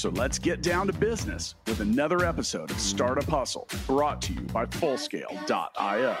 So let's get down to business with another episode of Startup Hustle brought to you by Fullscale.io.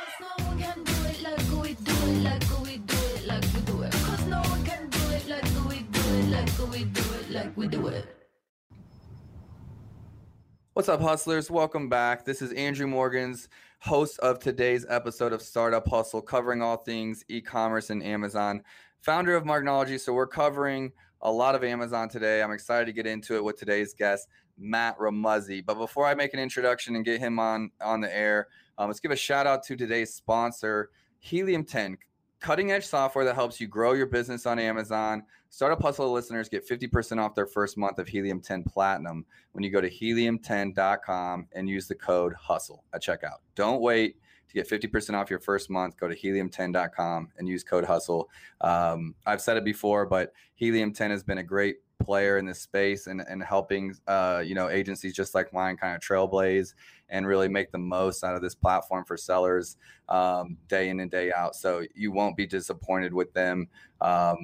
What's up, hustlers? Welcome back. This is Andrew Morgans, host of today's episode of Startup Hustle, covering all things e commerce and Amazon, founder of Marknology. So, we're covering a lot of Amazon today. I'm excited to get into it with today's guest, Matt Remuzzi. But before I make an introduction and get him on on the air, um, let's give a shout out to today's sponsor, Helium 10, cutting edge software that helps you grow your business on Amazon. Startup Hustle listeners get 50% off their first month of Helium 10 Platinum when you go to helium10.com and use the code HUSTLE at checkout. Don't wait to get 50% off your first month. Go to helium10.com and use code HUSTLE. Um, I've said it before, but Helium 10 has been a great player in this space and, and helping uh, you know agencies just like mine kind of trailblaze and really make the most out of this platform for sellers um, day in and day out so you won't be disappointed with them um,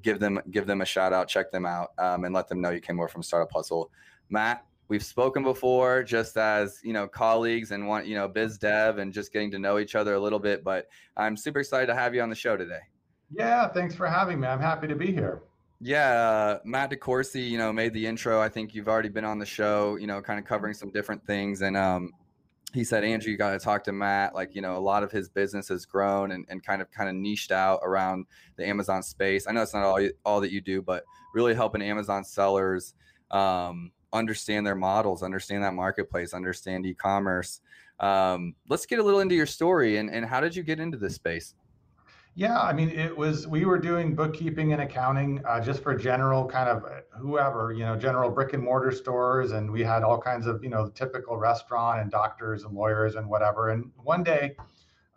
give them give them a shout out check them out um, and let them know you came over from startup hustle matt we've spoken before just as you know colleagues and want you know biz dev and just getting to know each other a little bit but i'm super excited to have you on the show today yeah thanks for having me i'm happy to be here yeah, uh, Matt DeCoursey, you know, made the intro. I think you've already been on the show, you know, kind of covering some different things. And um, he said, Andrew, you got to talk to Matt. Like, you know, a lot of his business has grown and, and kind of kind of niched out around the Amazon space. I know it's not all all that you do, but really helping Amazon sellers um, understand their models, understand that marketplace, understand e-commerce. Um, let's get a little into your story and, and how did you get into this space? Yeah, I mean, it was, we were doing bookkeeping and accounting uh, just for general kind of uh, whoever, you know, general brick and mortar stores. And we had all kinds of, you know, typical restaurant and doctors and lawyers and whatever. And one day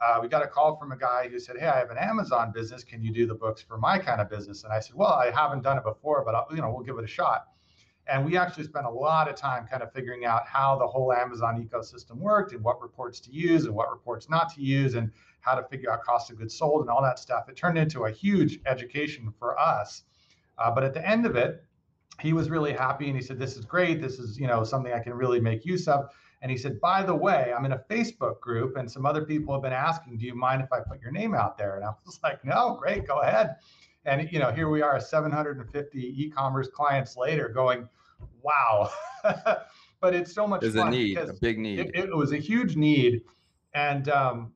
uh, we got a call from a guy who said, Hey, I have an Amazon business. Can you do the books for my kind of business? And I said, Well, I haven't done it before, but, I'll, you know, we'll give it a shot. And we actually spent a lot of time kind of figuring out how the whole Amazon ecosystem worked and what reports to use and what reports not to use and how to figure out cost of goods sold and all that stuff. It turned into a huge education for us. Uh, but at the end of it, he was really happy and he said, "This is great. This is you know something I can really make use of." And he said, "By the way, I'm in a Facebook group and some other people have been asking, do you mind if I put your name out there?" And I was like, "No, great, go ahead." And you know, here we are, 750 e-commerce clients later, going, "Wow!" but it's so much. There's a need, a big need. It, it, was a huge need, and um,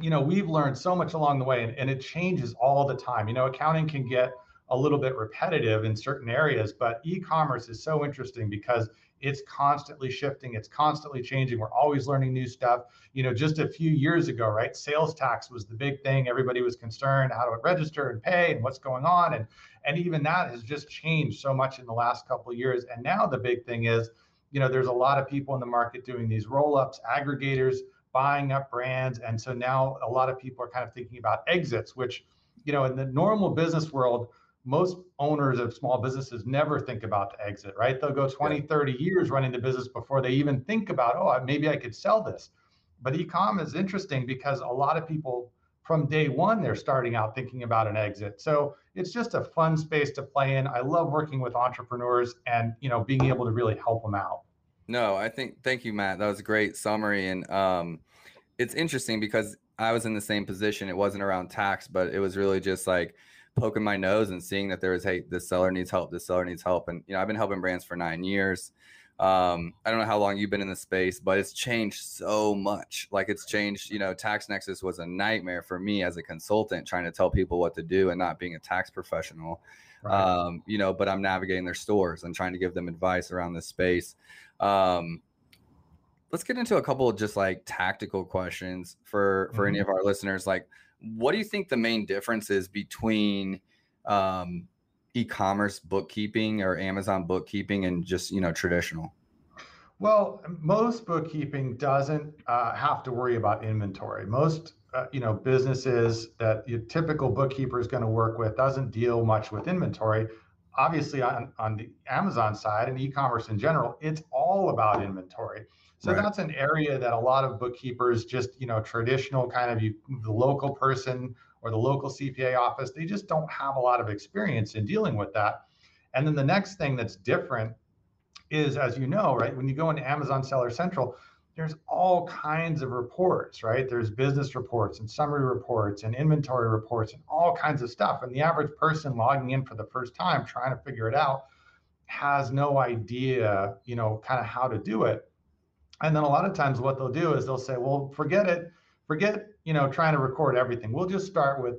you know, we've learned so much along the way and, and it changes all the time. You know, accounting can get a little bit repetitive in certain areas, but e-commerce is so interesting because it's constantly shifting, it's constantly changing. We're always learning new stuff. You know, just a few years ago, right? Sales tax was the big thing. Everybody was concerned how to register and pay and what's going on. And and even that has just changed so much in the last couple of years. And now the big thing is, you know, there's a lot of people in the market doing these roll-ups, aggregators buying up brands. And so now a lot of people are kind of thinking about exits, which, you know, in the normal business world, most owners of small businesses never think about the exit, right? They'll go 20, 30 years running the business before they even think about, oh, maybe I could sell this. But ecom is interesting because a lot of people from day one they're starting out thinking about an exit. So it's just a fun space to play in. I love working with entrepreneurs and you know being able to really help them out. No, I think thank you, Matt. That was a great summary, and um, it's interesting because I was in the same position. It wasn't around tax, but it was really just like poking my nose and seeing that there was, hey, this seller needs help. This seller needs help, and you know, I've been helping brands for nine years. Um, I don't know how long you've been in the space, but it's changed so much. Like it's changed. You know, tax nexus was a nightmare for me as a consultant trying to tell people what to do and not being a tax professional. Right. Um, you know, but I'm navigating their stores and trying to give them advice around this space. Um, let's get into a couple of just like tactical questions for for mm-hmm. any of our listeners. Like, what do you think the main difference is between um, e-commerce bookkeeping or Amazon bookkeeping and just you know traditional? Well, most bookkeeping doesn't uh, have to worry about inventory. Most uh, you know businesses that your typical bookkeeper is going to work with doesn't deal much with inventory. Obviously, on on the Amazon side and e-commerce in general, it's all about inventory. So right. that's an area that a lot of bookkeepers just you know traditional kind of you the local person or the local CPA office they just don't have a lot of experience in dealing with that. And then the next thing that's different is, as you know, right, when you go into Amazon Seller Central, there's all kinds of reports, right? There's business reports and summary reports and inventory reports and all kinds of stuff. And the average person logging in for the first time trying to figure it out has no idea, you know, kind of how to do it. And then a lot of times what they'll do is they'll say, well, forget it, forget, you know, trying to record everything. We'll just start with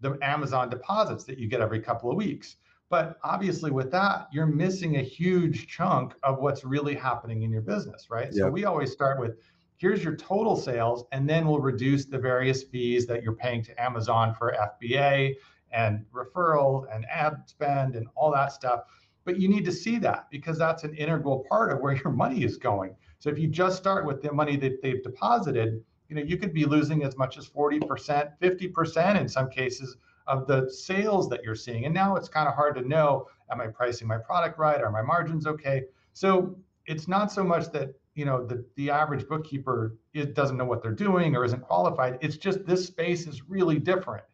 the Amazon deposits that you get every couple of weeks. But obviously, with that, you're missing a huge chunk of what's really happening in your business, right? So we always start with here's your total sales, and then we'll reduce the various fees that you're paying to Amazon for FBA and referral and ad spend and all that stuff. But you need to see that because that's an integral part of where your money is going. So if you just start with the money that they've deposited, you know, you could be losing as much as 40%, 50% in some cases of the sales that you're seeing. And now it's kind of hard to know, am I pricing my product right? Are my margins okay? So it's not so much that you know the, the average bookkeeper it doesn't know what they're doing or isn't qualified. It's just this space is really different.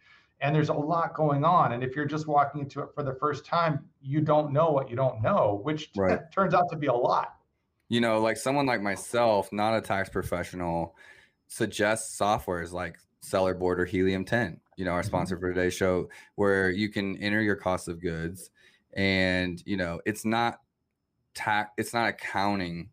And there's a lot going on. And if you're just walking into it for the first time, you don't know what you don't know, which right. t- turns out to be a lot. You know, like someone like myself, not a tax professional, suggests softwares like Sellerboard or Helium 10 you know, our mm-hmm. sponsor for today's show, where you can enter your cost of goods and, you know, it's not tax, it's not accounting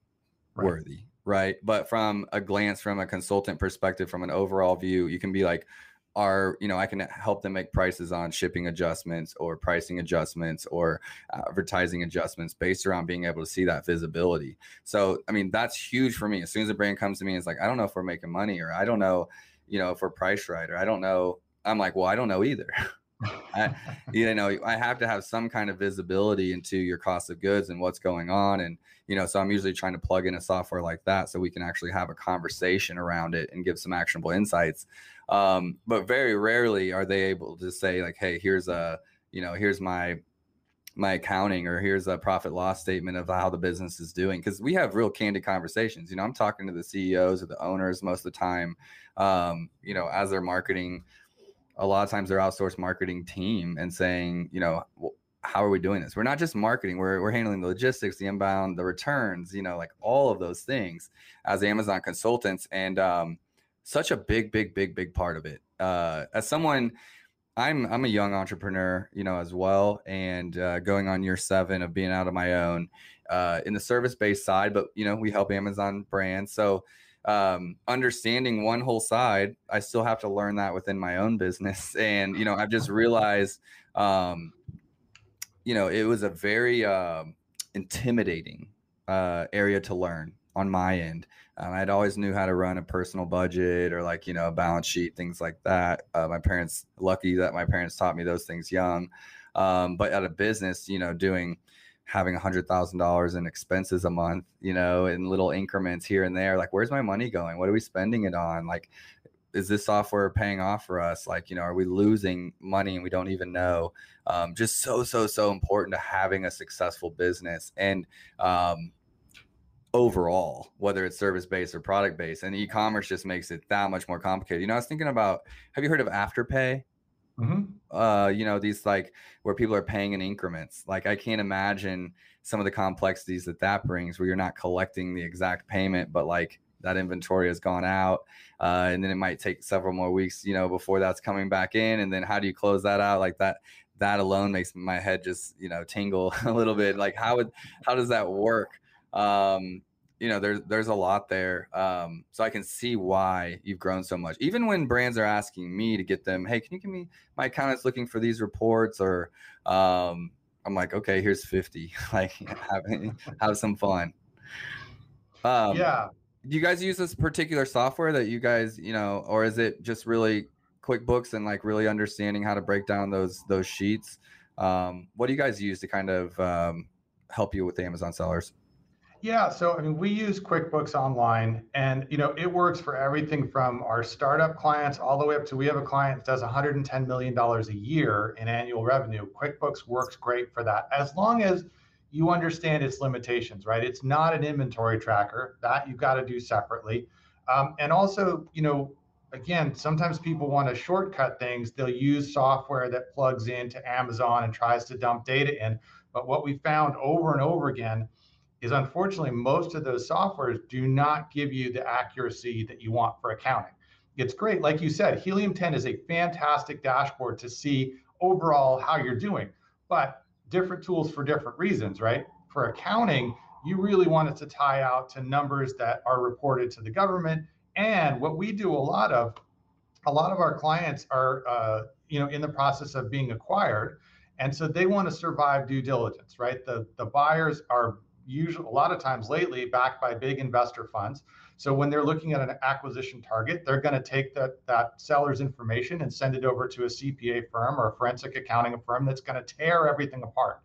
right. worthy, right? But from a glance, from a consultant perspective, from an overall view, you can be like, are you know i can help them make prices on shipping adjustments or pricing adjustments or uh, advertising adjustments based around being able to see that visibility so i mean that's huge for me as soon as a brand comes to me it's like i don't know if we're making money or i don't know you know if we're priced right or i don't know I'm like, well, I don't know either. I, you know, I have to have some kind of visibility into your cost of goods and what's going on. And, you know, so I'm usually trying to plug in a software like that so we can actually have a conversation around it and give some actionable insights. Um, but very rarely are they able to say, like, hey, here's a, you know, here's my my accounting or here's a profit loss statement of how the business is doing because we have real candid conversations you know i'm talking to the ceos or the owners most of the time um, you know as they're marketing a lot of times their outsourced marketing team and saying, you know, well, how are we doing this? We're not just marketing, we're, we're handling the logistics, the inbound, the returns, you know, like all of those things as Amazon consultants. And um, such a big, big, big, big part of it. Uh, as someone, I'm I'm a young entrepreneur, you know, as well, and uh, going on year seven of being out of my own uh, in the service based side. But you know, we help Amazon brands, so um, understanding one whole side, I still have to learn that within my own business. And, you know, I've just realized, um, you know, it was a very uh, intimidating uh, area to learn on my end. Um, I'd always knew how to run a personal budget or like, you know, a balance sheet, things like that. Uh, my parents, lucky that my parents taught me those things young. Um, but at a business, you know, doing having a hundred thousand dollars in expenses a month, you know, in little increments here and there. Like, where's my money going? What are we spending it on? Like, is this software paying off for us? Like, you know, are we losing money and we don't even know? Um, just so, so, so important to having a successful business and um, overall, whether it's service based or product based. And e commerce just makes it that much more complicated. You know, I was thinking about have you heard of Afterpay? Mm-hmm. Uh, you know, these like where people are paying in increments. Like I can't imagine some of the complexities that that brings, where you're not collecting the exact payment, but like that inventory has gone out, uh, and then it might take several more weeks, you know, before that's coming back in, and then how do you close that out? Like that, that alone makes my head just you know tingle a little bit. Like how would how does that work? Um, you know there's there's a lot there um, so i can see why you've grown so much. Even when brands are asking me to get them hey can you give me my accountant's looking for these reports? or um, i'm like okay here's 50 like have, have some fun. Um, yeah. do you guys use this particular software that you guys you know or is it just really quickbooks and like really understanding how to break down those those sheets? Um, what do you guys use to kind of um, help you with the amazon sellers Yeah, so I mean, we use QuickBooks Online, and you know, it works for everything from our startup clients all the way up to we have a client that does 110 million dollars a year in annual revenue. QuickBooks works great for that, as long as you understand its limitations, right? It's not an inventory tracker that you've got to do separately, um, and also, you know, again, sometimes people want to shortcut things. They'll use software that plugs into Amazon and tries to dump data in. But what we found over and over again is unfortunately most of those softwares do not give you the accuracy that you want for accounting. It's great, like you said, Helium 10 is a fantastic dashboard to see overall how you're doing, but different tools for different reasons, right? For accounting, you really want it to tie out to numbers that are reported to the government. And what we do a lot of, a lot of our clients are, uh, you know, in the process of being acquired, and so they want to survive due diligence, right? The the buyers are usually a lot of times lately backed by big investor funds. So when they're looking at an acquisition target, they're going to take that that seller's information and send it over to a CPA firm or a forensic accounting firm that's going to tear everything apart.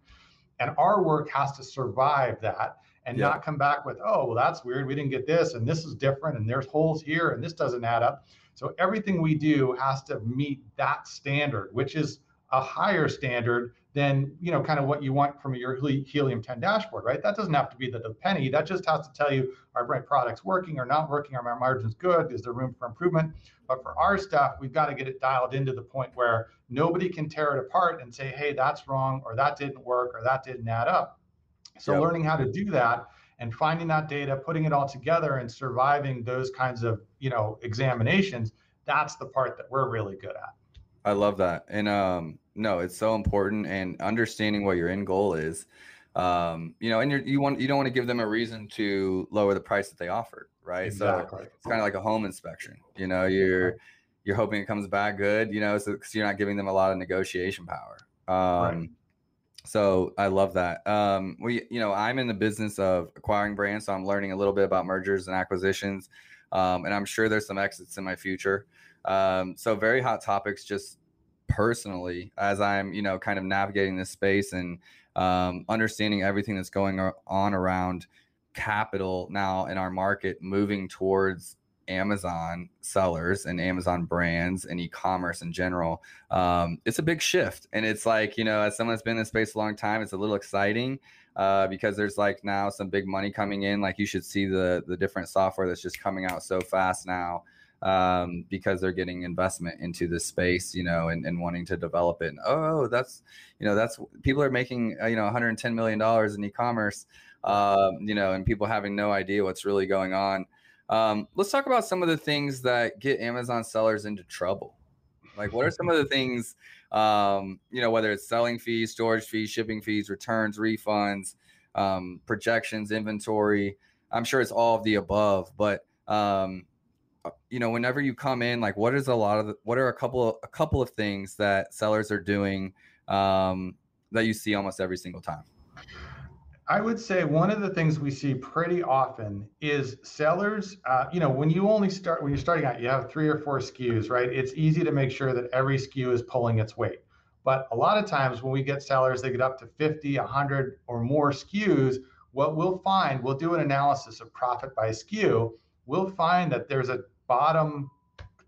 And our work has to survive that and yeah. not come back with, oh, well, that's weird. We didn't get this, and this is different, and there's holes here, and this doesn't add up. So everything we do has to meet that standard, which is a higher standard than you know kind of what you want from your helium 10 dashboard right? That doesn't have to be the, the penny. That just has to tell you are my products working or not working? Are my margins good? Is there room for improvement? But for our stuff we've got to get it dialed into the point where nobody can tear it apart and say hey that's wrong or that didn't work or that didn't add up. So yep. learning how to do that and finding that data putting it all together and surviving those kinds of you know examinations that's the part that we're really good at I love that. And um no, it's so important and understanding what your end goal is. Um, you know, and you you want you don't want to give them a reason to lower the price that they offered, right? Exactly. So it's kind of like a home inspection. You know, you're you're hoping it comes back good, you know, so cause you're not giving them a lot of negotiation power. Um right. So I love that. Um, we, you know, I'm in the business of acquiring brands, so I'm learning a little bit about mergers and acquisitions, um, and I'm sure there's some exits in my future. Um, so very hot topics just personally as I'm, you know, kind of navigating this space and um, understanding everything that's going on around capital now in our market moving towards Amazon sellers and Amazon brands and e-commerce in general. Um, it's a big shift, and it's like you know, as someone that's been in this space a long time, it's a little exciting uh, because there's like now some big money coming in. Like you should see the the different software that's just coming out so fast now um, because they're getting investment into this space, you know, and, and wanting to develop it. And, oh, that's, you know, that's people are making, uh, you know, 110 million dollars in e-commerce, um, you know, and people having no idea what's really going on. Um, let's talk about some of the things that get Amazon sellers into trouble. Like, what are some of the things, um, you know, whether it's selling fees, storage fees, shipping fees, returns, refunds, um, projections, inventory? I'm sure it's all of the above, but um, you know whenever you come in like what is a lot of the, what are a couple of a couple of things that sellers are doing um, that you see almost every single time I would say one of the things we see pretty often is sellers. Uh, you know, when you only start when you're starting out, you have three or four SKUs, right? It's easy to make sure that every SKU is pulling its weight. But a lot of times when we get sellers, they get up to 50, 100 or more SKUs. What we'll find, we'll do an analysis of profit by SKU, we'll find that there's a bottom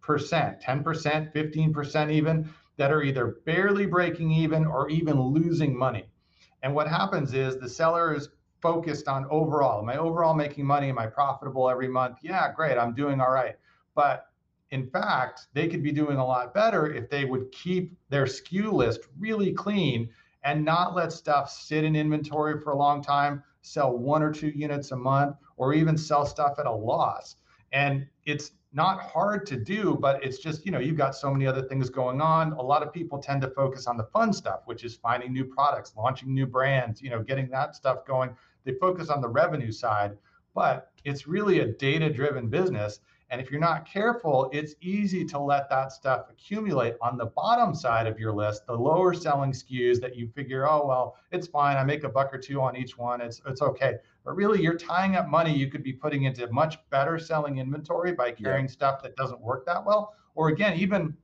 percent, 10%, 15% even, that are either barely breaking even or even losing money. And what happens is the seller is focused on overall. Am I overall making money? Am I profitable every month? Yeah, great. I'm doing all right. But in fact, they could be doing a lot better if they would keep their SKU list really clean and not let stuff sit in inventory for a long time, sell one or two units a month, or even sell stuff at a loss. And it's not hard to do, but it's just, you know, you've got so many other things going on. A lot of people tend to focus on the fun stuff, which is finding new products, launching new brands, you know, getting that stuff going. They focus on the revenue side, but it's really a data driven business. And if you're not careful, it's easy to let that stuff accumulate on the bottom side of your list, the lower selling SKUs that you figure, oh, well, it's fine. I make a buck or two on each one. It's, it's okay. But really, you're tying up money you could be putting into much better selling inventory by carrying yeah. stuff that doesn't work that well. Or again, even,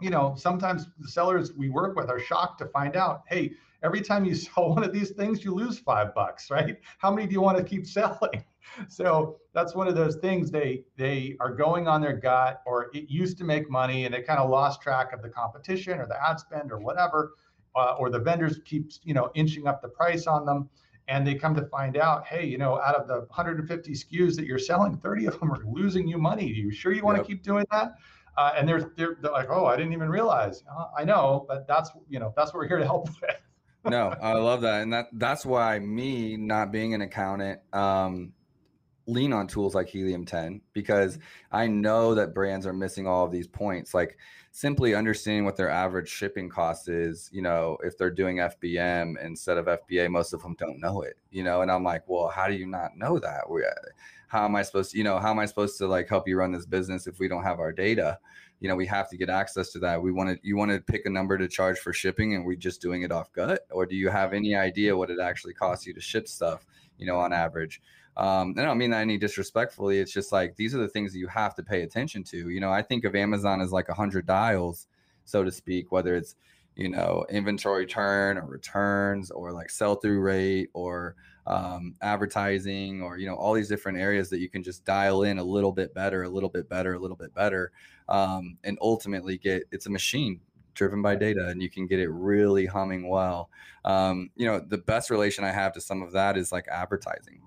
you know, sometimes the sellers we work with are shocked to find out, hey, every time you sell one of these things, you lose five bucks, right? How many do you want to keep selling? So that's one of those things they they are going on their gut, or it used to make money and they kind of lost track of the competition or the ad spend or whatever, uh, or the vendors keep you know inching up the price on them and they come to find out, hey, you know, out of the 150 SKUs that you're selling, 30 of them are losing you money. Are you sure you want yep. to keep doing that? Uh, and they're, they're, they're like, oh, I didn't even realize. Uh, I know, but that's you know that's what we're here to help with. no, I love that, and that that's why me not being an accountant, um, lean on tools like Helium 10 because mm-hmm. I know that brands are missing all of these points. Like simply understanding what their average shipping cost is, you know, if they're doing FBM instead of FBA, most of them don't know it, you know, and I'm like, well, how do you not know that? Uh, how am I supposed to, you know, how am I supposed to like help you run this business if we don't have our data? You know, we have to get access to that. We want to, you want to pick a number to charge for shipping and we're just doing it off gut? Or do you have any idea what it actually costs you to ship stuff, you know, on average? Um, I don't mean that any disrespectfully. It's just like these are the things that you have to pay attention to. You know, I think of Amazon as like a hundred dials, so to speak, whether it's you know inventory turn or returns or like sell through rate or um, advertising or you know all these different areas that you can just dial in a little bit better, a little bit better, a little bit better, um, and ultimately get it's a machine driven by data and you can get it really humming well. Um, you know, the best relation I have to some of that is like advertising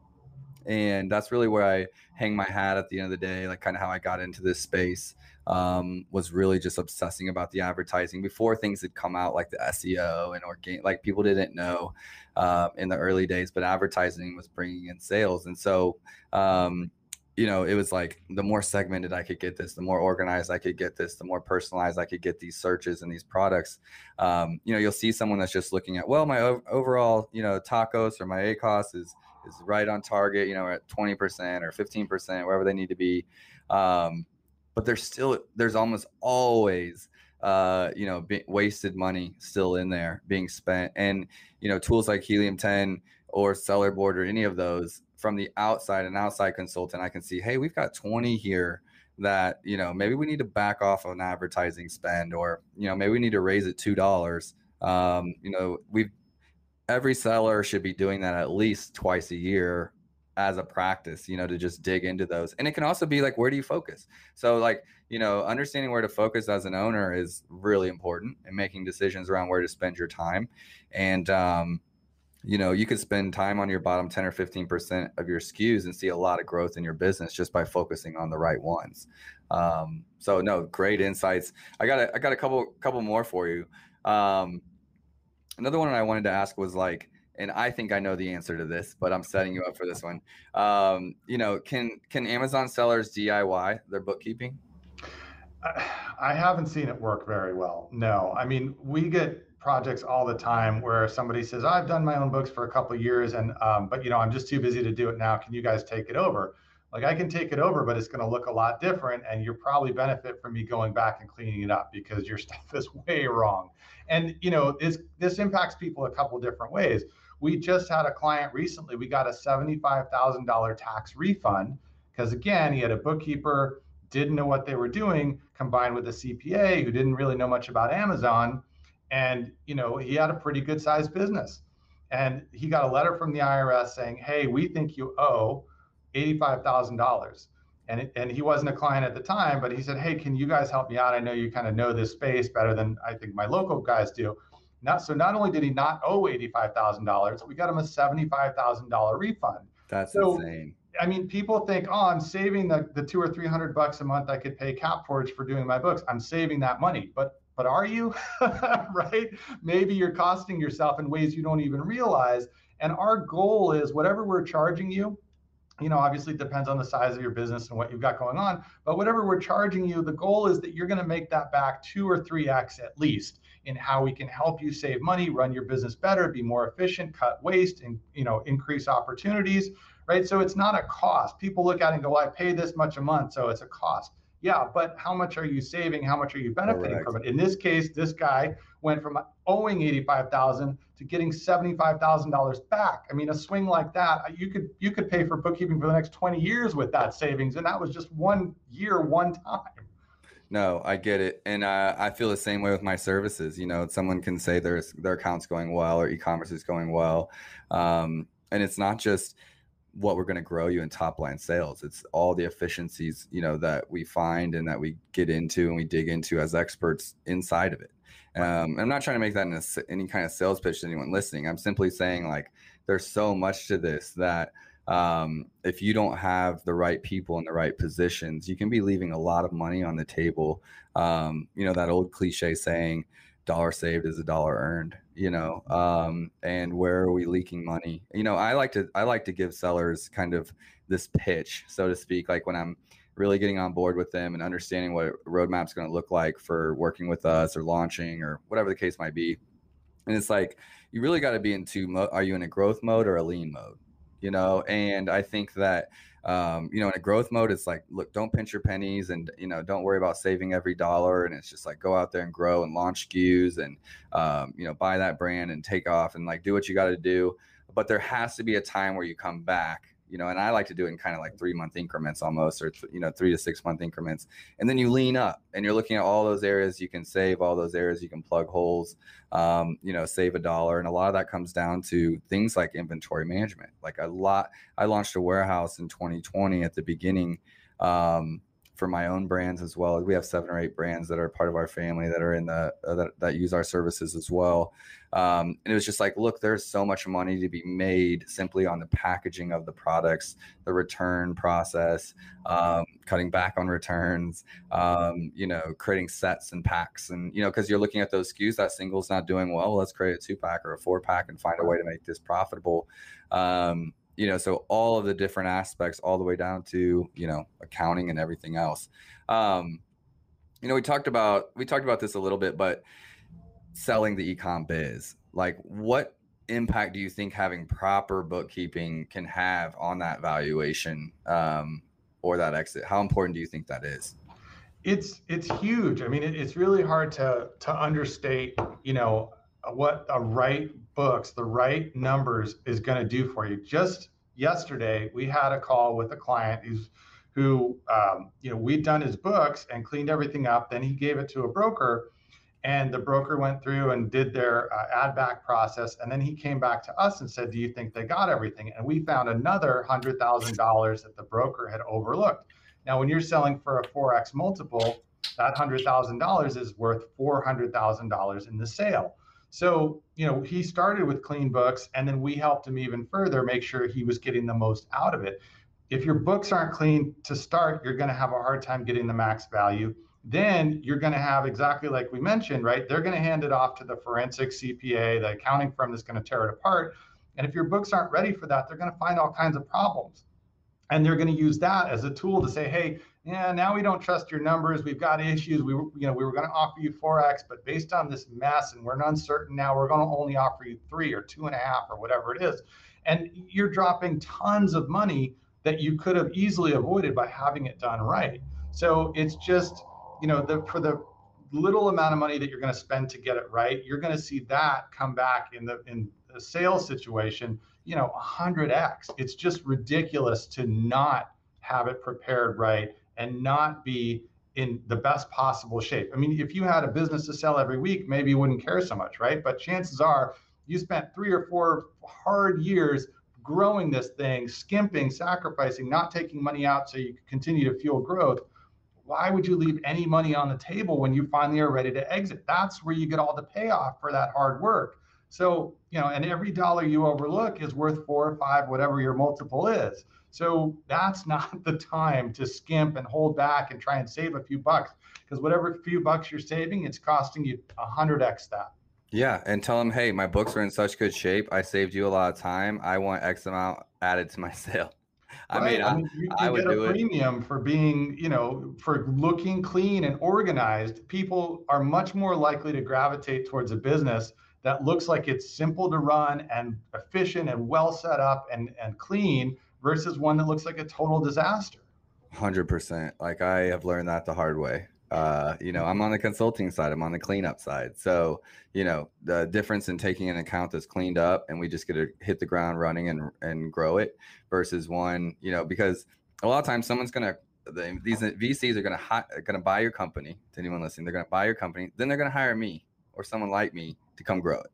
and that's really where I hang my hat at the end of the day. Like kind of how I got into this space um, was really just obsessing about the advertising before things had come out like the SEO and organic. Like people didn't know uh, in the early days, but advertising was bringing in sales, and so. Um, you know, it was like the more segmented I could get this, the more organized I could get this, the more personalized I could get these searches and these products. Um, you know, you'll see someone that's just looking at, well, my overall, you know, TACoS or my ACOS is is right on target, you know, at 20% or 15%, wherever they need to be. Um, but there's still, there's almost always, uh, you know, be, wasted money still in there being spent. And, you know, tools like Helium 10 or Sellerboard or any of those from the outside, an outside consultant, I can see, hey, we've got 20 here that, you know, maybe we need to back off on advertising spend or, you know, maybe we need to raise it $2. Um, you know, we've every seller should be doing that at least twice a year as a practice, you know, to just dig into those. And it can also be like, where do you focus? So, like, you know, understanding where to focus as an owner is really important and making decisions around where to spend your time. And, um, you know, you could spend time on your bottom 10 or 15% of your SKUs and see a lot of growth in your business just by focusing on the right ones. Um, so no, great insights. I got a, I got a couple, couple more for you. Um, another one I wanted to ask was like, and I think I know the answer to this, but I'm setting you up for this one. Um, you know, can can Amazon sellers DIY their bookkeeping? I haven't seen it work very well. No, I mean we get projects all the time where somebody says, "I've done my own books for a couple years, and um, but you know I'm just too busy to do it now. Can you guys take it over?" Like I can take it over, but it's going to look a lot different, and you'll probably benefit from me going back and cleaning it up because your stuff is way wrong. And you know, this this impacts people a couple different ways. We just had a client recently. We got a seventy-five thousand dollar tax refund because again, he had a bookkeeper didn't know what they were doing, combined with a CPA who didn't really know much about Amazon, and you know, he had a pretty good sized business. And he got a letter from the IRS saying, "Hey, we think you owe." $85,000. And, it, and he wasn't a client at the time, but he said, Hey, can you guys help me out? I know you kind of know this space better than I think my local guys do. Not, so not only did he not owe $85,000, we got him a $75,000 refund. That's so, insane. I mean, people think, oh, I'm saving the, the two or 300 bucks a month I could pay CapForge for doing my books. I'm saving that money. But but are you? right? Maybe you're costing yourself in ways you don't even realize. And our goal is whatever we're charging you, you know, obviously depends on the size of your business and what you've got going on. But whatever we're charging you, the goal is that you're going to make that back two or three X at least in how we can help you save money, run your business better, be more efficient, cut waste, and you know, increase opportunities. Right. So it's not a cost. People look at it and go, I pay this much a month, so it's a cost. Yeah, but how much are you saving? How much are you benefiting Correct. from it? In this case, this guy went from owing 85,000 to getting $75,000 back. I mean, a swing like that, you could you could pay for bookkeeping for the next 20 years with that savings and that was just one year one time. No, I get it, and uh, I feel the same way with my services. You know, someone can say their their account's going well or e-commerce is going well, um, and it's not just what we're going to grow you in top line sales. It's all the efficiencies, you know, that we find and that we get into and we dig into as experts inside of it. Um, I'm not trying to make that a, any kind of sales pitch to anyone listening. I'm simply saying like there's so much to this that um, if you don't have the right people in the right positions, you can be leaving a lot of money on the table. Um, you know that old cliche saying, "Dollar saved is a dollar earned." You know, um, and where are we leaking money? You know, I like to I like to give sellers kind of this pitch, so to speak, like when I'm really getting on board with them and understanding what roadmap's going to look like for working with us or launching or whatever the case might be. And it's like you really got to be in two mo- are you in a growth mode or a lean mode? You know, and I think that um, you know, in a growth mode, it's like, look, don't pinch your pennies and, you know, don't worry about saving every dollar. And it's just like, go out there and grow and launch SKUs and, um, you know, buy that brand and take off and like do what you got to do. But there has to be a time where you come back you know, and I like to do it in kind of like three month increments almost, or you know, three to six month increments, and then you lean up and you're looking at all those areas you can save, all those areas you can plug holes, um, you know, save a dollar, and a lot of that comes down to things like inventory management. Like a lot, I launched a warehouse in 2020 at the beginning. Um, for my own brands as well. We have seven or eight brands that are part of our family that are in the uh, that, that use our services as well. Um, and it was just like, look, there's so much money to be made simply on the packaging of the products, the return process, um, cutting back on returns, um, you know, creating sets and packs, and you know, because you're looking at those SKUs, that single's not doing well. well let's create a two pack or a four pack and find a way to make this profitable. Um, you know so all of the different aspects all the way down to you know accounting and everything else. Um you know we talked about we talked about this a little bit but selling the ecom biz like what impact do you think having proper bookkeeping can have on that valuation um or that exit? How important do you think that is? It's it's huge. I mean it, it's really hard to to understate you know what a right books, the right numbers is going to do for you. Just yesterday, we had a call with a client who's who um, you know we'd done his books and cleaned everything up. Then he gave it to a broker, and the broker went through and did their uh, add back process. And then he came back to us and said, "Do you think they got everything?" And we found another hundred thousand dollars that the broker had overlooked. Now, when you're selling for a four x multiple, that hundred thousand dollars is worth four hundred thousand dollars in the sale. So, you know, he started with clean books and then we helped him even further make sure he was getting the most out of it. If your books aren't clean to start, you're going to have a hard time getting the max value. Then you're going to have exactly like we mentioned, right? They're going to hand it off to the forensic CPA, the accounting firm that's going to tear it apart. And if your books aren't ready for that, they're going to find all kinds of problems. And they're going to use that as a tool to say, hey, yeah, now we don't trust your numbers. We've got issues. We you know, we were going to offer you 4x, but based on this mess and we're uncertain now, we're going to only offer you three or two and a half or whatever it is. And you're dropping tons of money that you could have easily avoided by having it done right. So it's just, you know, the for the little amount of money that you're going to spend to get it right, you're going to see that come back in the in the sales situation, you know, 100x. It's just ridiculous to not have it prepared right and not be in the best possible shape. I mean, if you had a business to sell every week, maybe you wouldn't care so much, right? But chances are you spent three or four hard years growing this thing, skimping, sacrificing, not taking money out so you could continue to fuel growth. Why would you leave any money on the table when you finally are ready to exit? That's where you get all the payoff for that hard work. So, you know, and every dollar you overlook is worth four or five, whatever your multiple is. So that's not the time to skimp and hold back and try and save a few bucks because whatever few bucks you're saving, it's costing you a hundred x that. Yeah, and tell them, hey, my books are in such good shape. I saved you a lot of time. I want X amount added to my sale. I right. mean, I, I mean, you, I would get a premium it. for being, you know, for looking clean and organized. People are much more likely to gravitate towards a business that looks like it's simple to run and efficient and well set up and, and clean versus one that looks like a total disaster. 100%. Like I have learned that the hard way. Uh, you know, I'm on the consulting side, I'm on the cleanup side. So, you know, the difference in taking an account that's cleaned up and we just get to hit the ground running and and grow it versus one, you know, because a lot of times someone's gonna the, these VCs are going to going to buy your company. To anyone listening, they're going to buy your company. Then they're going to hire me or someone like me to come grow it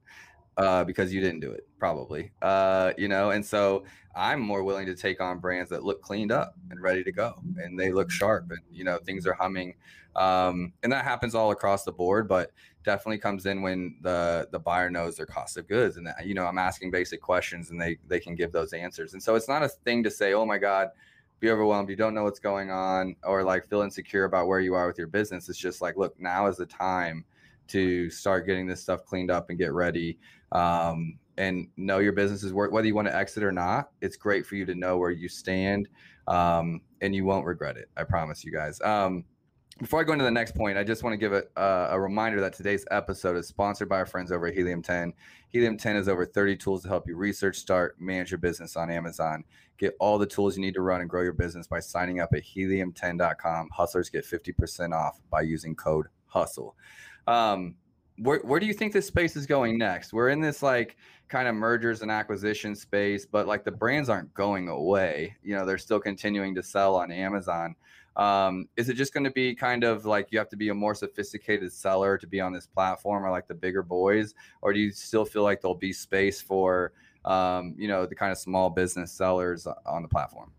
uh, because you didn't do it, probably. Uh, you know, and so I'm more willing to take on brands that look cleaned up and ready to go, and they look sharp, and you know things are humming, um, and that happens all across the board. But definitely comes in when the the buyer knows their cost of goods, and that, you know I'm asking basic questions, and they they can give those answers. And so it's not a thing to say, oh my god. Be overwhelmed. You don't know what's going on, or like feel insecure about where you are with your business. It's just like, look, now is the time to start getting this stuff cleaned up and get ready um, and know your business is worth whether you want to exit or not. It's great for you to know where you stand, um, and you won't regret it. I promise you guys. Um, before I go into the next point, I just want to give a, uh, a reminder that today's episode is sponsored by our friends over at Helium 10. Helium 10 is over 30 tools to help you research, start, manage your business on Amazon. Get all the tools you need to run and grow your business by signing up at helium10.com. Hustlers get 50% off by using code HUSTLE. Um, where, where do you think this space is going next? We're in this like kind of mergers and acquisition space, but like the brands aren't going away. You know, they're still continuing to sell on Amazon. Um, is it just going to be kind of like you have to be a more sophisticated seller to be on this platform or like the bigger boys? Or do you still feel like there'll be space for, um, you know, the kind of small business sellers on the platform?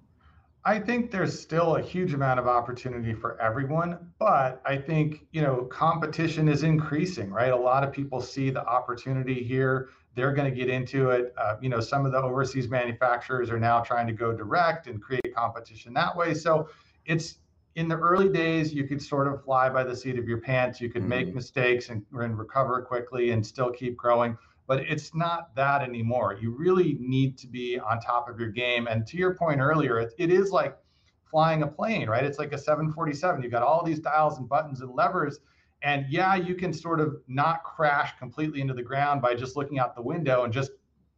I think there's still a huge amount of opportunity for everyone, but I think, you know, competition is increasing, right? A lot of people see the opportunity here. They're going to get into it. Uh, you know, some of the overseas manufacturers are now trying to go direct and create competition that way. So it's in the early days, you could sort of fly by the seat of your pants. You could mm-hmm. make mistakes and, and recover quickly and still keep growing but it's not that anymore. You really need to be on top of your game. And to your point earlier, it, it is like flying a plane, right? It's like a 747. You've got all these dials and buttons and levers. And yeah, you can sort of not crash completely into the ground by just looking out the window and just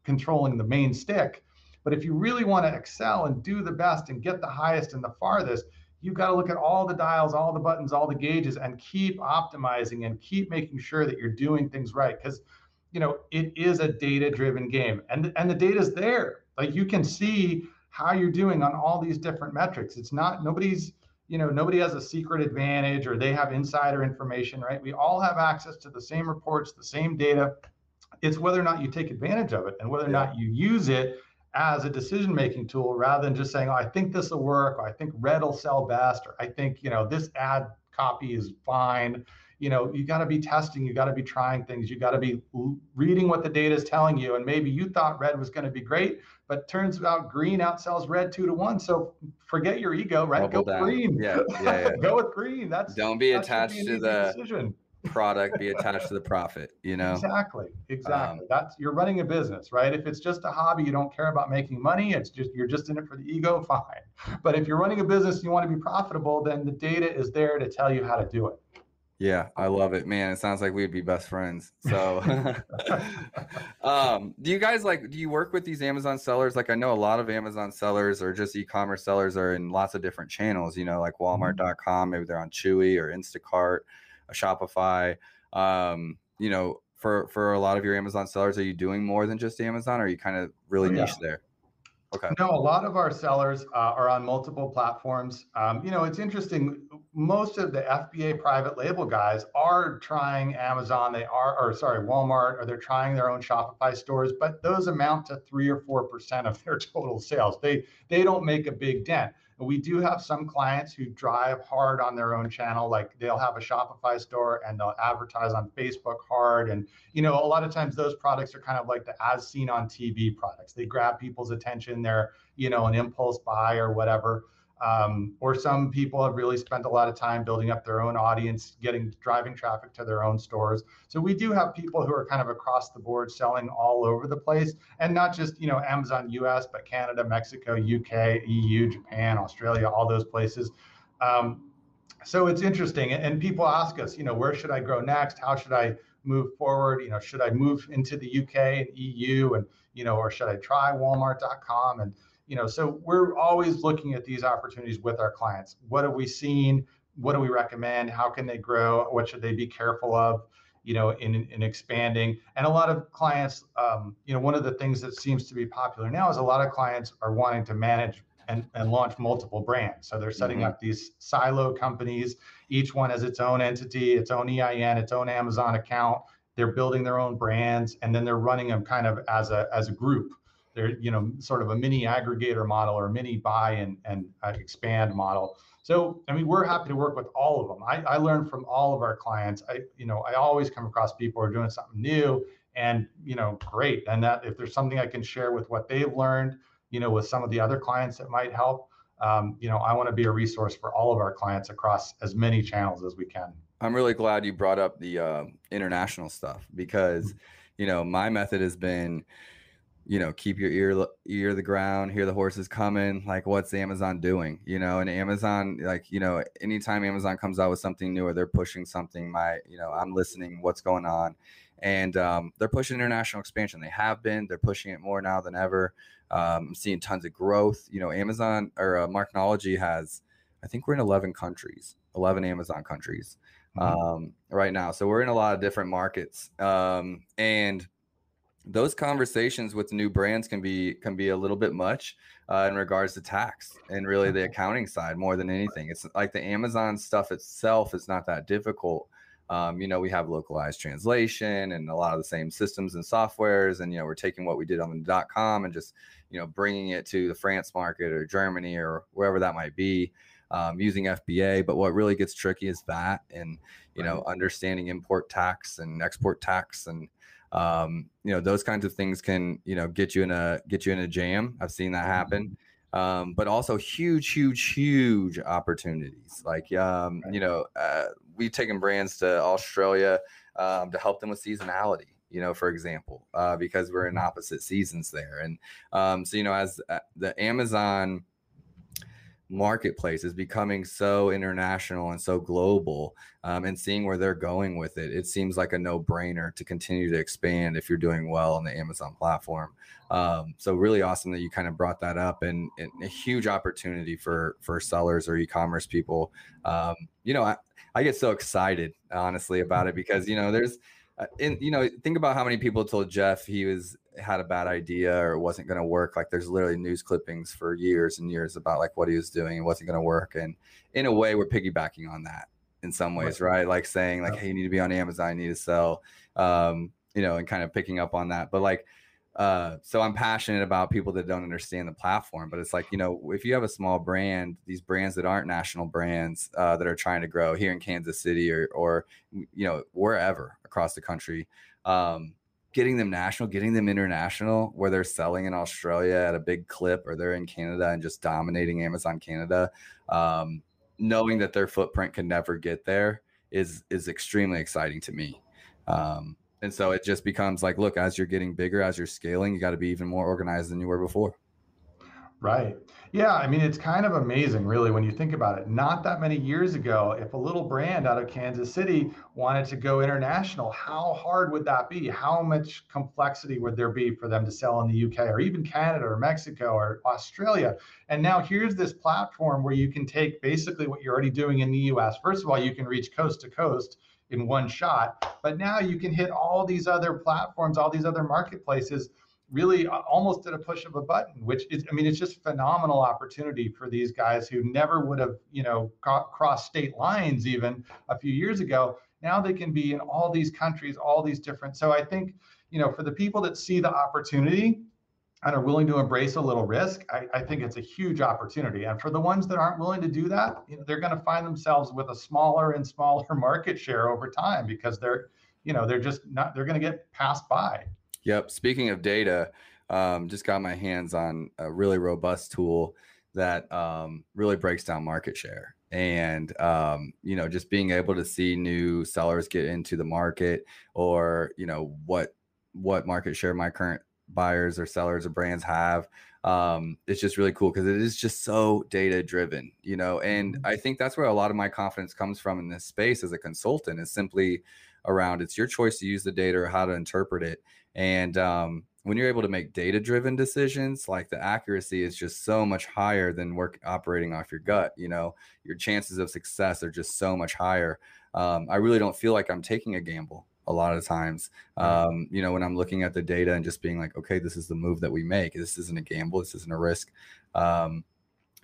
controlling the main stick. But if you really want to excel and do the best and get the highest and the farthest, you've got to look at all the dials, all the buttons, all the gauges, and keep optimizing and keep making sure that you're doing things right. Because you know, it is a data driven game and, and the data is there. Like you can see how you're doing on all these different metrics. It's not, nobody's, you know, nobody has a secret advantage or they have insider information, right? We all have access to the same reports, the same data. It's whether or not you take advantage of it and whether or not you use it as a decision making tool rather than just saying, oh, I think this will work, or I think red will sell best, or I think, you know, this ad copy is fine you know you got to be testing you got to be trying things you got to be reading what the data is telling you and maybe you thought red was going to be great but turns out green outsells red two to one so forget your ego right? Go down. green. Yeah, yeah, yeah. go with green. That's don't be attached to the decision. product be attached to the profit you know? Exactly exactly. Um, that's you're running a business right? If it's just a hobby you don't care about making money it's just you're just in it for the ego fine. But if you're running a business and you want to be profitable then the data is there to tell you how to do it yeah, I love it, man. It sounds like we'd be best friends. So, um, do you guys like? Do you work with these Amazon sellers? Like, I know a lot of Amazon sellers or just e-commerce sellers are in lots of different channels. You know, like mm-hmm. Walmart.com. Maybe they're on Chewy or Instacart, or Shopify. Um, you know, for for a lot of your Amazon sellers, are you doing more than just Amazon? Or are you kind of really oh, yeah. niche there? Okay. No, a lot of our sellers uh, are on multiple platforms. Um, you know, it's interesting. Most of the FBA private label guys are trying Amazon. They are, or sorry, Walmart, or they're trying their own Shopify stores. But those amount to three or four percent of their total sales. They they don't make a big dent. We do have some clients who drive hard on their own channel, like they'll have a Shopify store and they'll advertise on Facebook hard. And, you know, a lot of times those products are kind of like the as seen on TV products. They grab people's attention, they're, you know, an impulse buy or whatever. Um, or some people have really spent a lot of time building up their own audience, getting driving traffic to their own stores. So we do have people who are kind of across the board selling all over the place, and not just you know Amazon US, but Canada, Mexico, UK, EU, Japan, Australia, all those places. Um, so it's interesting, and people ask us, you know, where should I grow next? How should I move forward? You know, should I move into the UK and EU, and you know, or should I try Walmart.com and you know, so we're always looking at these opportunities with our clients. What have we seen? What do we recommend? How can they grow? What should they be careful of? You know, in in expanding. And a lot of clients, um, you know, one of the things that seems to be popular now is a lot of clients are wanting to manage and, and launch multiple brands. So they're setting mm-hmm. up these silo companies. Each one has its own entity, its own EIN, its own Amazon account. They're building their own brands, and then they're running them kind of as a as a group. They're you know sort of a mini aggregator model or mini buy and and uh, expand model. So I mean we're happy to work with all of them. I, I learn from all of our clients. I you know I always come across people who are doing something new and you know great. And that if there's something I can share with what they've learned you know, with some of the other clients that might help. Um, you know, I want to be a resource for all of our clients across as many channels as we can. I'm really glad you brought up the uh, international stuff because, mm-hmm. you know, my method has been, you know, keep your ear ear to the ground, hear the horses coming. Like, what's Amazon doing? You know, and Amazon, like, you know, anytime Amazon comes out with something new or they're pushing something, my, you know, I'm listening. What's going on? And um, they're pushing international expansion. They have been. They're pushing it more now than ever. Um, I'm seeing tons of growth. You know, Amazon or uh, Marknology has, I think we're in 11 countries, 11 Amazon countries mm-hmm. um, right now. So we're in a lot of different markets, um, and those conversations with new brands can be can be a little bit much uh, in regards to tax and really the accounting side more than anything. It's like the Amazon stuff itself is not that difficult. Um, you know, we have localized translation and a lot of the same systems and softwares. And, you know, we're taking what we did on the dot .com and just, you know, bringing it to the France market or Germany or wherever that might be um, using FBA. But what really gets tricky is that and, you know, understanding import tax and export tax and, um, you know, those kinds of things can, you know, get you in a, get you in a jam. I've seen that happen. Um, but also huge, huge, huge opportunities. Like, um, you know, uh, we've taken brands to Australia um, to help them with seasonality. You know, for example, uh, because we're in mm-hmm. opposite seasons there, and um, so you know, as uh, the Amazon marketplace is becoming so international and so global um, and seeing where they're going with it it seems like a no-brainer to continue to expand if you're doing well on the amazon platform. Um, so really awesome that you kind of brought that up and, and a huge opportunity for for sellers or e-commerce people. Um, you know I, I get so excited honestly about it because you know there's and you know think about how many people told jeff he was had a bad idea or wasn't going to work. Like there's literally news clippings for years and years about like what he was doing and wasn't going to work. And in a way we're piggybacking on that in some ways right, right? like saying like hey you need to be on amazon. You need to sell um you know and kind of picking up on that. But like uh, so I'm passionate about people that don't understand the platform, but it's like, you know, if you have a small brand, these brands that aren't national brands uh, that are trying to grow here in Kansas City or, or, you know, wherever across the country, um, getting them national, getting them international, where they're selling in Australia at a big clip, or they're in Canada and just dominating Amazon Canada, um, knowing that their footprint can never get there is is extremely exciting to me. Um, and so it just becomes like, look, as you're getting bigger, as you're scaling, you got to be even more organized than you were before. Right. Yeah. I mean, it's kind of amazing, really, when you think about it. Not that many years ago, if a little brand out of Kansas City wanted to go international, how hard would that be? How much complexity would there be for them to sell in the UK or even Canada or Mexico or Australia? And now here's this platform where you can take basically what you're already doing in the US. First of all, you can reach coast to coast in one shot, but now you can hit all these other platforms, all these other marketplaces really uh, almost at a push of a button, which is, I mean, it's just phenomenal opportunity for these guys who never would have, you know, crossed state lines even a few years ago. Now they can be in all these countries, all these different. So I think, you know, for the people that see the opportunity and are willing to embrace a little risk, I, I think it's a huge opportunity. And for the ones that aren't willing to do that, you know, they're going to find themselves with a smaller and smaller market share over time because they're, you know, they're just not, they're going to get passed by. Yep. Speaking of data, um, just got my hands on a really robust tool that um, really breaks down market share and um, you know just being able to see new sellers get into the market or you know what what market share my current buyers or sellers or brands have um, it's just really cool because it is just so data driven you know and mm-hmm. i think that's where a lot of my confidence comes from in this space as a consultant is simply around it's your choice to use the data or how to interpret it and um, when you're able to make data driven decisions, like the accuracy is just so much higher than work operating off your gut. You know, your chances of success are just so much higher. Um, I really don't feel like I'm taking a gamble a lot of times. Um, you know, when I'm looking at the data and just being like, okay, this is the move that we make. This isn't a gamble. This isn't a risk. Um,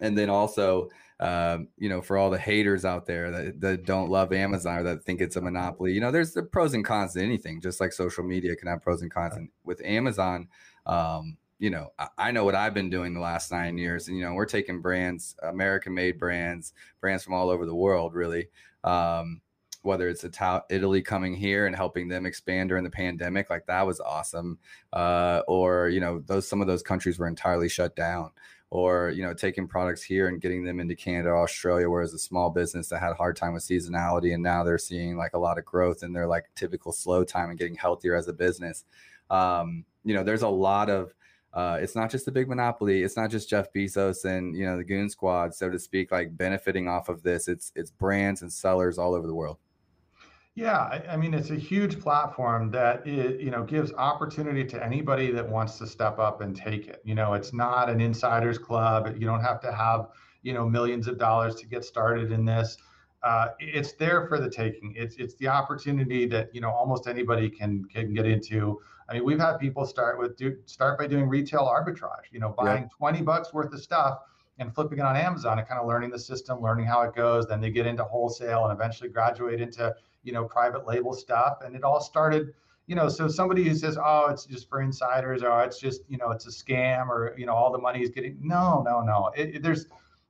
and then also um, you know, for all the haters out there that, that don't love Amazon or that think it's a monopoly, you know, there's the pros and cons to anything, just like social media can have pros and cons. And with Amazon, um, you know, I, I, know what I've been doing the last nine years, and you know, we're taking brands, American-made brands, brands from all over the world, really. Um, whether it's Ital- Italy coming here and helping them expand during the pandemic, like that was awesome, uh, or you know, those some of those countries were entirely shut down or you know taking products here and getting them into canada australia whereas a small business that had a hard time with seasonality and now they're seeing like a lot of growth in their like typical slow time and getting healthier as a business. Um, you know there's a lot of uh, it's not just the big monopoly it's not just jeff bezos and you know the goon squad so to speak like benefiting off of this it's it's brands and sellers all over the world yeah, I, I, mean it's a huge platform that it, you know gives opportunity to anybody that wants to step up and take it. You know, it's not an insiders club. You don't have to have you know millions of dollars to get started in this. Uh, it's there for the taking. It's it's the opportunity that you know almost anybody can can get into. I mean, we've had people start with do start by doing retail arbitrage. You know, buying yep. twenty bucks worth of stuff and flipping it on Amazon and kind of learning the system, learning how it goes. Then they get into wholesale and eventually graduate into you know, private label stuff. And it all started, you know, so somebody who says, oh, it's just for insiders or it's just, you know, it's a scam or, you know, all the money is getting, no, no, no. It, it, there's,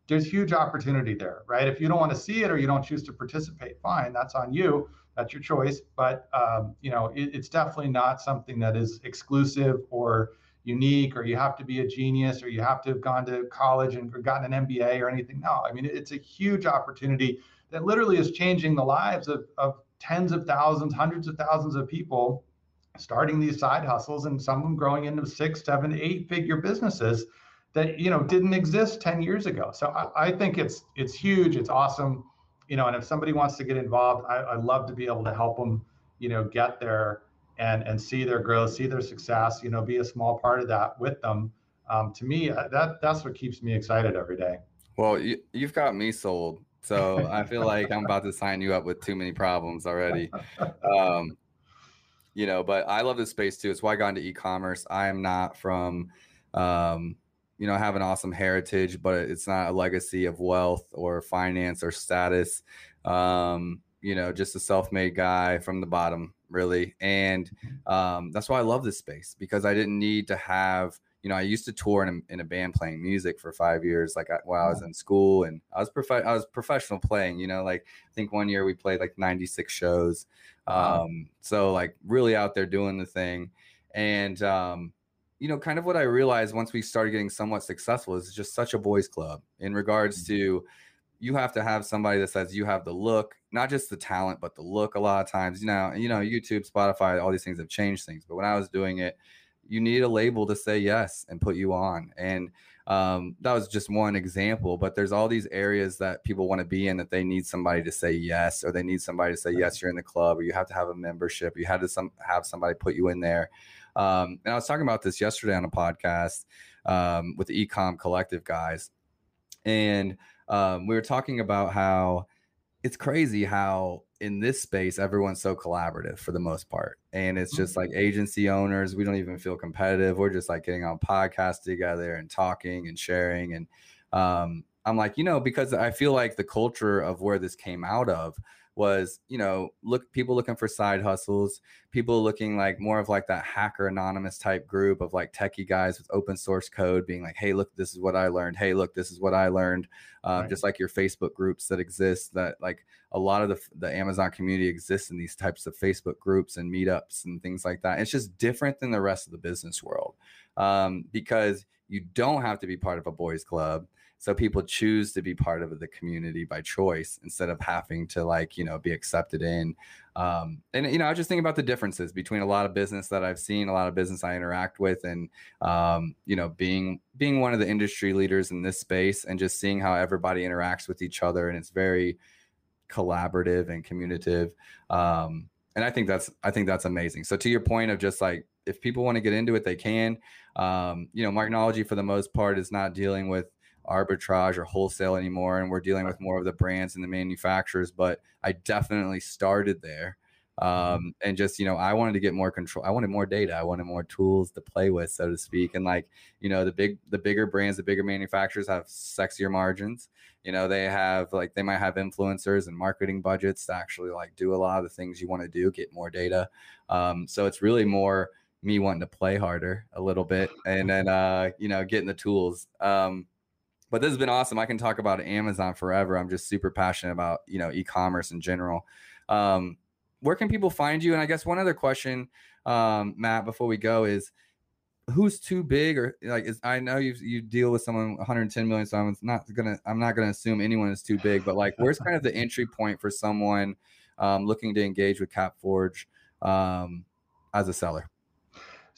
there's huge opportunity there, right? If you don't want to see it or you don't choose to participate, fine, that's on you. That's your choice. But, um, you know, it, it's definitely not something that is exclusive or, unique or you have to be a genius or you have to have gone to college and gotten an MBA or anything. No, I mean, it's a huge opportunity that literally is changing the lives of, of tens of thousands, hundreds of thousands of people starting these side hustles and some of them growing into six, seven, eight figure businesses that you know didn't exist 10 years ago. So I, I think it's it's huge, it's awesome. You know, and if somebody wants to get involved, I, I'd love to be able to help them, you know, get there and and see their growth, see their success, you know, be a small part of that with them. Um, to me, uh, that that's what keeps me excited every day. Well, you, you've got me sold so I feel like I'm about to sign you up with too many problems already. Um, you know, but I love this space too. It's why I got into e-commerce. I am not from, um, you know, I have an awesome heritage, but it's not a legacy of wealth or finance or status. Um, you know, just a self-made guy from the bottom, really. And um, that's why I love this space because I didn't need to have you know, I used to tour in a, in a band playing music for five years, like I, while I was in school, and I was prof- I was professional playing. You know, like I think one year we played like 96 shows, um, so like really out there doing the thing, and um, you know, kind of what I realized once we started getting somewhat successful is just such a boys' club in regards mm-hmm. to you have to have somebody that says you have the look, not just the talent, but the look. A lot of times, you know, you know, YouTube, Spotify, all these things have changed things. But when I was doing it, you need a label to say yes and put you on. And um, that was just one example, but there's all these areas that people want to be in that they need somebody to say yes, or they need somebody to say yes, you're in the club, or you have to have a membership, you had to some have somebody put you in there. Um, and I was talking about this yesterday on a podcast um, with the Ecom Collective guys, and um, we were talking about how it's crazy how in this space everyone's so collaborative for the most part. And it's just like mm-hmm. agency owners we don't even feel competitive. We're just like getting on podcasts together and talking and sharing. And um, i'm like you know because i feel like the culture of where this came out of was you know look people looking for side hustles people looking like more of like that hacker anonymous type group of like techie guys with open source code being like hey look this is what i learned. Hey look this is what i learned. Um, right. just like your facebook groups that exist that like a lot of the, the amazon community exists in these types of facebook groups and meetups and things like that. It's just different than the rest of the business world um, because you don't have to be part of a boys club so people choose to be part of the community by choice instead of having to like you know be accepted in. Um, and you know i just think about the differences between a lot of business that i've seen a lot of business i interact with and um, you know being being one of the industry leaders in this space and just seeing how everybody interacts with each other and it's very collaborative and communicative. Um, and i think that's i think that's amazing. So to your point of just like if people want to get into it they can. Um, you know marknology for the most part is not dealing with arbitrage or wholesale anymore and we're dealing with more of the brands and the manufacturers but i definitely started there um, and just you know i wanted to get more control i wanted more data i wanted more tools to play with so to speak and like you know the big the bigger brands the bigger manufacturers have sexier margins you know they have like they might have influencers and marketing budgets to actually like do a lot of the things you want to do get more data um, so it's really more me wanting to play harder a little bit and then uh you know getting the tools um but this has been awesome i can talk about amazon forever i'm just super passionate about you know e-commerce in general um where can people find you? And I guess one other question, um, Matt, before we go is who's too big or like is I know you you deal with someone 110 million, so I'm not gonna I'm not gonna assume anyone is too big, but like where's kind of the entry point for someone um, looking to engage with CapForge um, as a seller?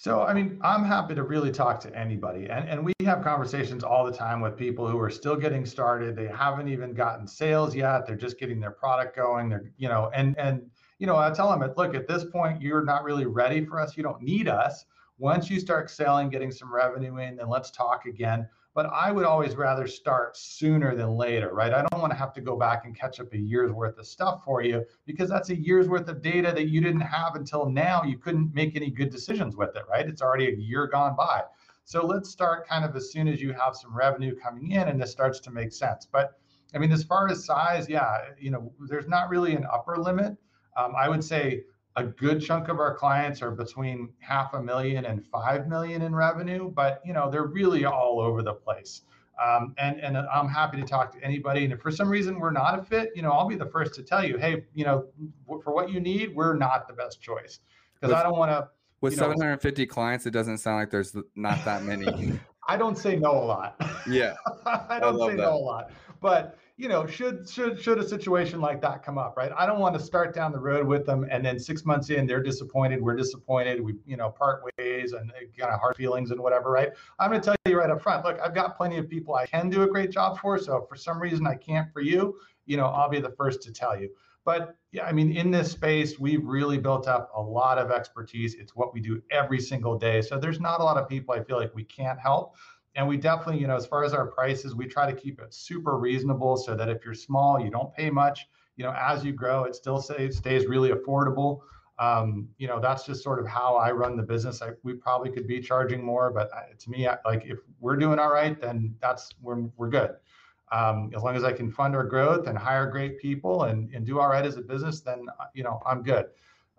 So, I mean, I'm happy to really talk to anybody. And, and we have conversations all the time with people who are still getting started. They haven't even gotten sales yet. They're just getting their product going. They're, you know, and, and, you know, I tell them, look, at this point, you're not really ready for us. You don't need us. Once you start selling, getting some revenue in, then let's talk again. But I would always rather start sooner than later, right? I don't want to have to go back and catch up a year's worth of stuff for you because that's a year's worth of data that you didn't have until now. You couldn't make any good decisions with it, right? It's already a year gone by. So let's start kind of as soon as you have some revenue coming in and this starts to make sense. But I mean, as far as size, yeah, you know, there's not really an upper limit. Um, I would say a good chunk of our clients are between half a million and five million in revenue, but you know they're really all over the place. Um, and and I'm happy to talk to anybody. And if for some reason we're not a fit, you know, I'll be the first to tell you, hey, you know, for what you need, we're not the best choice because I don't want to. With 750 know, clients, it doesn't sound like there's not that many. I don't say no a lot. Yeah, I don't I say that. no a lot, but you know, should should should a situation like that come up, right? I don't want to start down the road with them and then six months in they're disappointed, we're disappointed, we you know part ways and kind of hard feelings and whatever, right? I'm going to tell you right up front. Look, I've got plenty of people I can do a great job for, so if for some reason I can't for you, you know, I'll be the first to tell you. But yeah, I mean, in this space, we've really built up a lot of expertise. It's what we do every single day. So there's not a lot of people I feel like we can't help and we definitely, you know, as far as our prices, we try to keep it super reasonable so that if you're small, you don't pay much. You know, as you grow, it still stays stays really affordable. Um, you know, that's just sort of how I run the business. I, we probably could be charging more, but to me, like if we're doing all right, then that's we're we're good. Um, as long as I can fund our growth and hire great people and, and do all right as a business, then you know I'm good.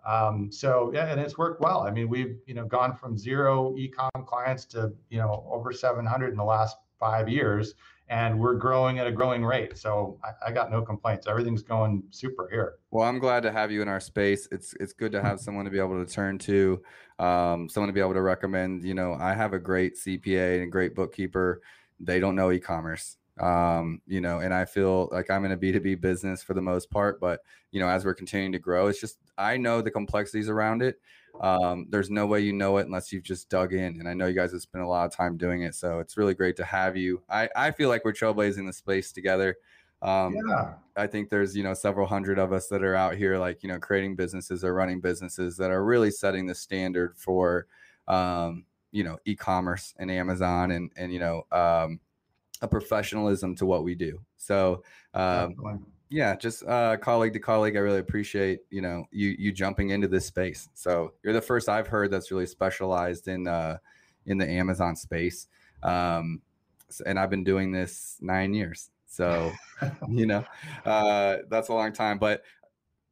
Um, so yeah, and it's worked well. I mean, we've you know gone from zero ecom clients to you know over 700 in the last five years, and we're growing at a growing rate. So I, I, got no complaints. Everything's going super here. Well, I'm glad to have you in our space. It's it's good to have someone to be able to turn to, um, someone to be able to recommend. You know, I have a great CPA and a great bookkeeper. They don't know e-commerce um you know and i feel like i'm in a b2b business for the most part but you know as we're continuing to grow it's just i know the complexities around it. Um there's no way you know it unless you've just dug in and i know you guys have spent a lot of time doing it so it's really great to have you. I i feel like we're trailblazing the space together. Um yeah. i think there's you know several hundred of us that are out here like you know creating businesses or running businesses that are really setting the standard for um you know e-commerce and amazon and and you know um a professionalism to what we do. So, um, yeah, just uh, colleague to colleague, I really appreciate you know you you jumping into this space. So you're the first I've heard that's really specialized in uh, in the Amazon space, um, and I've been doing this nine years. So you know uh, that's a long time. But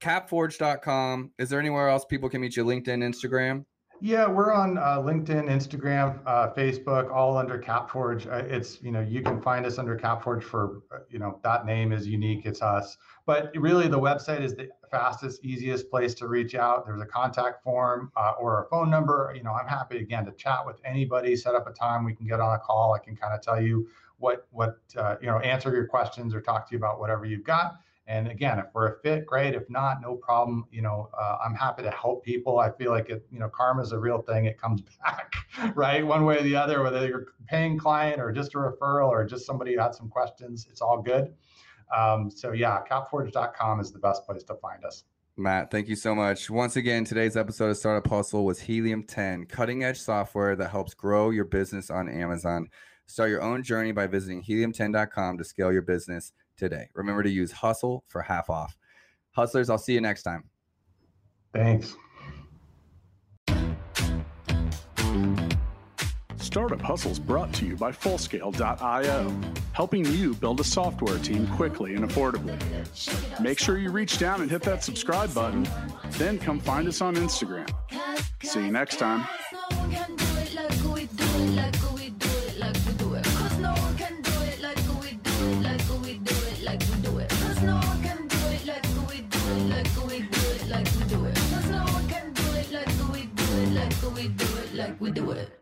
capforge.com. Is there anywhere else people can meet you? LinkedIn, Instagram. Yeah, we're on uh, LinkedIn, Instagram, uh, Facebook, all under CapForge. Uh, it's you know you can find us under CapForge for uh, you know that name is unique. It's us, but really the website is the fastest, easiest place to reach out. There's a contact form uh, or a phone number. You know, I'm happy again to chat with anybody. Set up a time we can get on a call. I can kind of tell you what what uh, you know, answer your questions or talk to you about whatever you've got. And again, if we're a fit, great. If not, no problem. You know, uh, I'm happy to help people. I feel like it, you know, karma is a real thing. It comes back, right? One way or the other, whether you're paying client or just a referral or just somebody who had some questions, it's all good. Um, so yeah, capforge.com is the best place to find us. Matt, thank you so much. Once again, today's episode of Startup Hustle was Helium 10, cutting edge software that helps grow your business on Amazon. Start your own journey by visiting helium10.com to scale your business today. Remember to use hustle for half off. Hustlers, I'll see you next time. Thanks. Startup Hustles brought to you by Fullscale.io, helping you build a software team quickly and affordably. Make sure you reach down and hit that subscribe button, then come find us on Instagram. See you next time. We do it.